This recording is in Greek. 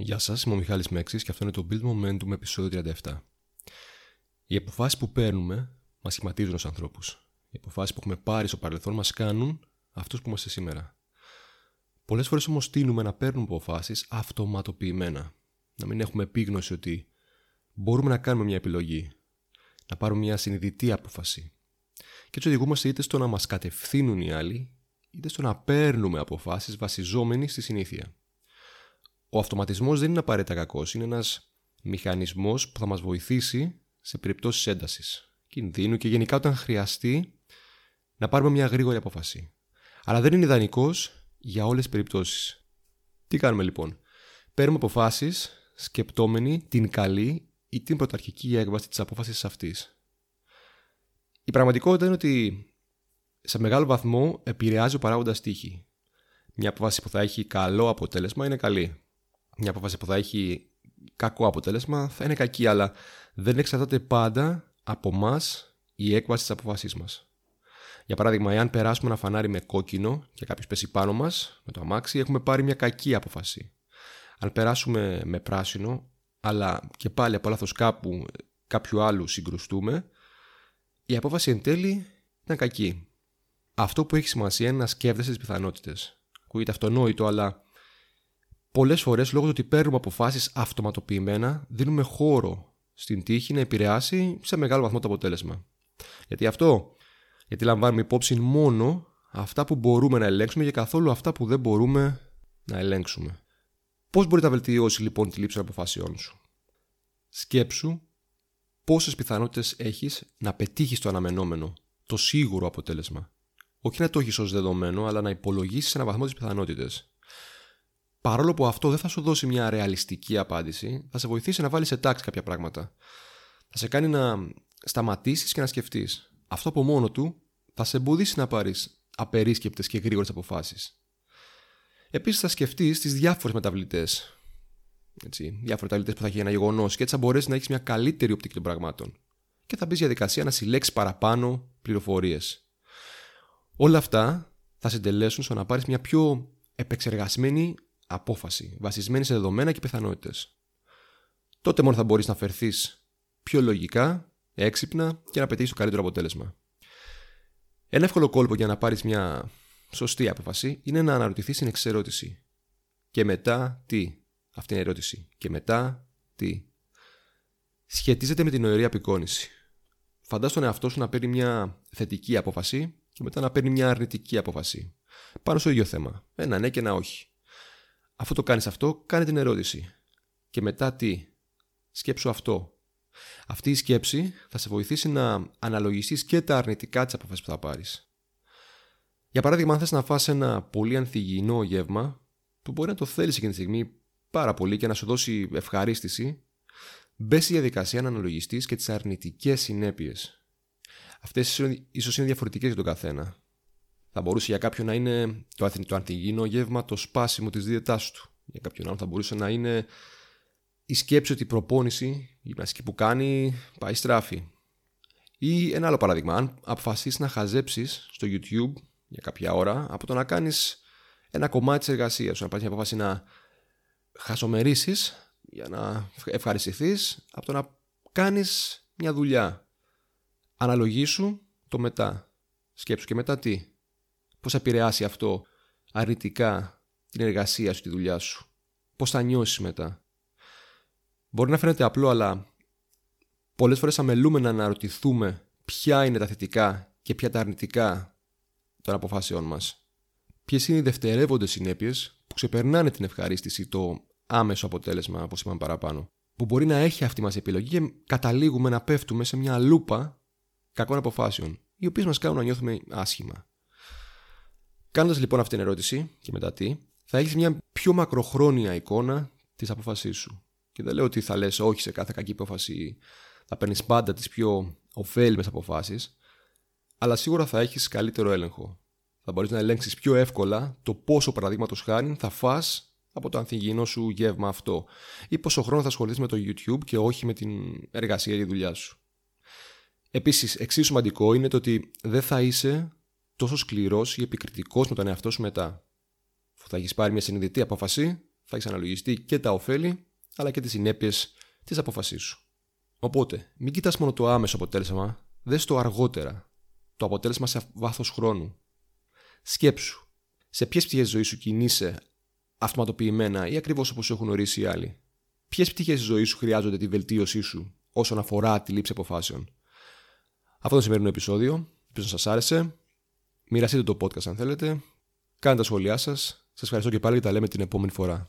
Γεια σας, είμαι ο Μιχάλης Μέξης και αυτό είναι το Build Momentum επεισόδιο 37. Οι αποφάσεις που παίρνουμε μας σχηματίζουν ως ανθρώπους. Οι αποφάσεις που έχουμε πάρει στο παρελθόν μας κάνουν αυτούς που είμαστε σήμερα. Πολλές φορές όμως τείνουμε να παίρνουμε αποφάσεις αυτοματοποιημένα. Να μην έχουμε επίγνωση ότι μπορούμε να κάνουμε μια επιλογή. Να πάρουμε μια συνειδητή απόφαση. Και έτσι οδηγούμαστε είτε στο να μας κατευθύνουν οι άλλοι, είτε στο να παίρνουμε αποφάσεις βασιζόμενοι στη συνήθεια. Ο αυτοματισμός δεν είναι απαραίτητα κακός, είναι ένας μηχανισμός που θα μας βοηθήσει σε περιπτώσεις έντασης, κινδύνου και γενικά όταν χρειαστεί να πάρουμε μια γρήγορη απόφαση. Αλλά δεν είναι ιδανικός για όλες τις περιπτώσεις. Τι κάνουμε λοιπόν; Παίρνουμε αποφάσεις σκεπτόμενοι την καλή ή την πρωταρχική έκβαση της απόφασης αυτής. Η πραγματικότητα είναι ότι σε μεγάλο βαθμό επηρεάζει ο παράγοντας τύχη. Μια απόφαση που θα έχει καλό αποτέλεσμα είναι καλή μια απόφαση που θα έχει κακό αποτέλεσμα θα είναι κακή, αλλά δεν εξαρτάται πάντα από εμά η έκβαση της αποφασής μας. Για παράδειγμα, εάν περάσουμε ένα φανάρι με κόκκινο και κάποιος πέσει πάνω μας με το αμάξι, έχουμε πάρει μια κακή απόφαση. Αν περάσουμε με πράσινο, αλλά και πάλι από λάθος κάπου κάποιου άλλου συγκρουστούμε, η απόφαση εν τέλει ήταν κακή. Αυτό που έχει σημασία είναι να σκέφτεσαι τις πιθανότητες. Ακούγεται αυτονόητο, αλλά Πολλές φορές, λόγω του ότι παίρνουμε αποφάσεις αυτοματοποιημένα, δίνουμε χώρο στην τύχη να επηρεάσει σε μεγάλο βαθμό το αποτέλεσμα. Γιατί αυτό, γιατί λαμβάνουμε υπόψη μόνο αυτά που μπορούμε να ελέγξουμε και καθόλου αυτά που δεν μπορούμε να ελέγξουμε. Πώς μπορεί να βελτιώσει λοιπόν τη λήψη των αποφάσεών σου; Σκέψου πόσες πιθανότητες έχεις να πετύχεις το αναμενόμενο, το σίγουρο αποτέλεσμα. Όχι να το έχεις ως δεδομένο, αλλά να υπολογίσεις ένα βαθμό τις πιθανότητες παρόλο που αυτό δεν θα σου δώσει μια ρεαλιστική απάντηση, θα σε βοηθήσει να βάλεις σε τάξη κάποια πράγματα. Θα σε κάνει να σταματήσεις και να σκεφτείς. Αυτό από μόνο του θα σε εμποδίσει να πάρεις απερίσκεπτες και γρήγορες αποφάσεις. Επίσης, θα σκεφτείς τις διάφορες μεταβλητές. Διάφορες μεταβλητές που θα έχει ένα γεγονός και έτσι θα μπορέσεις να έχεις μια καλύτερη οπτική των πραγμάτων. Και θα μπεις διαδικασία να συλλέξεις παραπάνω πληροφορίες. Όλα αυτά θα σε εντελέσουν στο να πάρεις μια πιο επεξεργασμένη απόφαση, βασισμένη σε δεδομένα και πιθανότητες. Τότε μόνο θα μπορείς να φερθεί πιο λογικά, έξυπνα και να πετύχεις το καλύτερο αποτέλεσμα. Ένα εύκολο κόλπο για να πάρεις μια σωστή απόφαση είναι να αναρωτηθείς την εξερώτηση. Και μετά τι; Αυτή είναι η ερώτηση. Και μετά τι; Σχετίζεται με την νοερή απεικόνηση. Φαντάσου τον εαυτό σου να παίρνει μια θετική απόφαση και μετά να παίρνει μια αρνητική απόφαση. Πάνω στο ίδιο θέμα. Ένα ναι και ένα όχι. Αφού το κάνεις αυτό, κάνε την ερώτηση. Και μετά τι; Σκέψου αυτό. Αυτή η σκέψη θα σε βοηθήσει να αναλογιστείς και τα αρνητικά της αποφάσης που θα πάρεις. Για παράδειγμα, αν θες να φας ένα πολύ ανθυγιεινό γεύμα, που μπορεί να το θέλεις εκείνη τη στιγμή πάρα πολύ και να σου δώσει ευχαρίστηση, μπες στη διαδικασία να αναλογιστείς και τις αρνητικές συνέπειες. Αυτές ίσως είναι διαφορετικές για τον καθένα. Θα μπορούσε για κάποιον να είναι το, το ανθυγιεινό γεύμα το σπάσιμο της δίαιτάς του. Για κάποιον άλλο θα μπορούσε να είναι η σκέψη ότι η προπόνηση, η γυμναστική που κάνει, πάει στράφη. Ή ένα άλλο παράδειγμα, αν αποφασίσεις να χαζέψεις στο YouTube για κάποια ώρα, από το να κάνεις ένα κομμάτι της εργασίας σου, να πάρει μια απόφαση να χασομερίσεις για να ευχαριστηθείς, από το να κάνεις μια δουλειά. Αναλογήσου το μετά. Σκέψου και μετά τι πώς θα επηρεάσει αυτό αρνητικά την εργασία σου, τη δουλειά σου. Πώς θα νιώσεις μετά. Μπορεί να φαίνεται απλό, αλλά πολλές φορές αμελούμε να αναρωτηθούμε ποια είναι τα θετικά και ποια τα αρνητικά των αποφάσεών μας. Ποιες είναι οι δευτερεύοντες συνέπειες που ξεπερνάνε την ευχαρίστηση, το άμεσο αποτέλεσμα, όπως είπαμε παραπάνω. Που μπορεί να έχει αυτή μας η επιλογή και καταλήγουμε να πέφτουμε σε μια λούπα κακών αποφάσεων, οι οποίες μας κάνουν να νιώθουμε άσχημα. Κάνοντας λοιπόν αυτή την ερώτηση και μετά τι, θα έχεις μια πιο μακροχρόνια εικόνα της απόφασής σου. Και δεν λέω ότι θα λες όχι σε κάθε κακή απόφαση, θα παίρνεις πάντα τις πιο ωφέλιμες αποφάσεις, αλλά σίγουρα θα έχεις καλύτερο έλεγχο. Θα μπορείς να ελέγξεις πιο εύκολα το πόσο παραδείγματος χάρη θα φά από το ανθυγιεινό σου γεύμα αυτό, ή πόσο χρόνο θα ασχοληθείς με το YouTube και όχι με την εργασία ή τη δουλειά σου. Επίσης, εξίσου σημαντικό είναι το ότι δεν θα είσαι τόσο σκληρός ή επικριτικός με τον εαυτό σου μετά. Αφού θα έχεις πάρει μια συνειδητή απόφαση, θα έχεις αναλογιστεί και τα ωφέλη, αλλά και τις συνέπειες της απόφασής σου. Οπότε, μην κοιτάς μόνο το άμεσο αποτέλεσμα, δες το αργότερα, το αποτέλεσμα σε βάθος χρόνου. Σκέψου, σε ποιες πτυχές τη ζωής σου κινείσαι αυτοματοποιημένα ή ακριβώς όπως έχουν ορίσει οι άλλοι; Ποιες πτυχές τη ζωής σου χρειάζονται τη βελτίωσή σου όσον αφορά τη λήψη αποφάσεων; Αυτό το σημερινό επεισόδιο. Ελπίζω να σας άρεσε. Μοιραστείτε το podcast αν θέλετε. Κάντε τα σχόλιά σας. Σας ευχαριστώ και πάλι και τα λέμε την επόμενη φορά.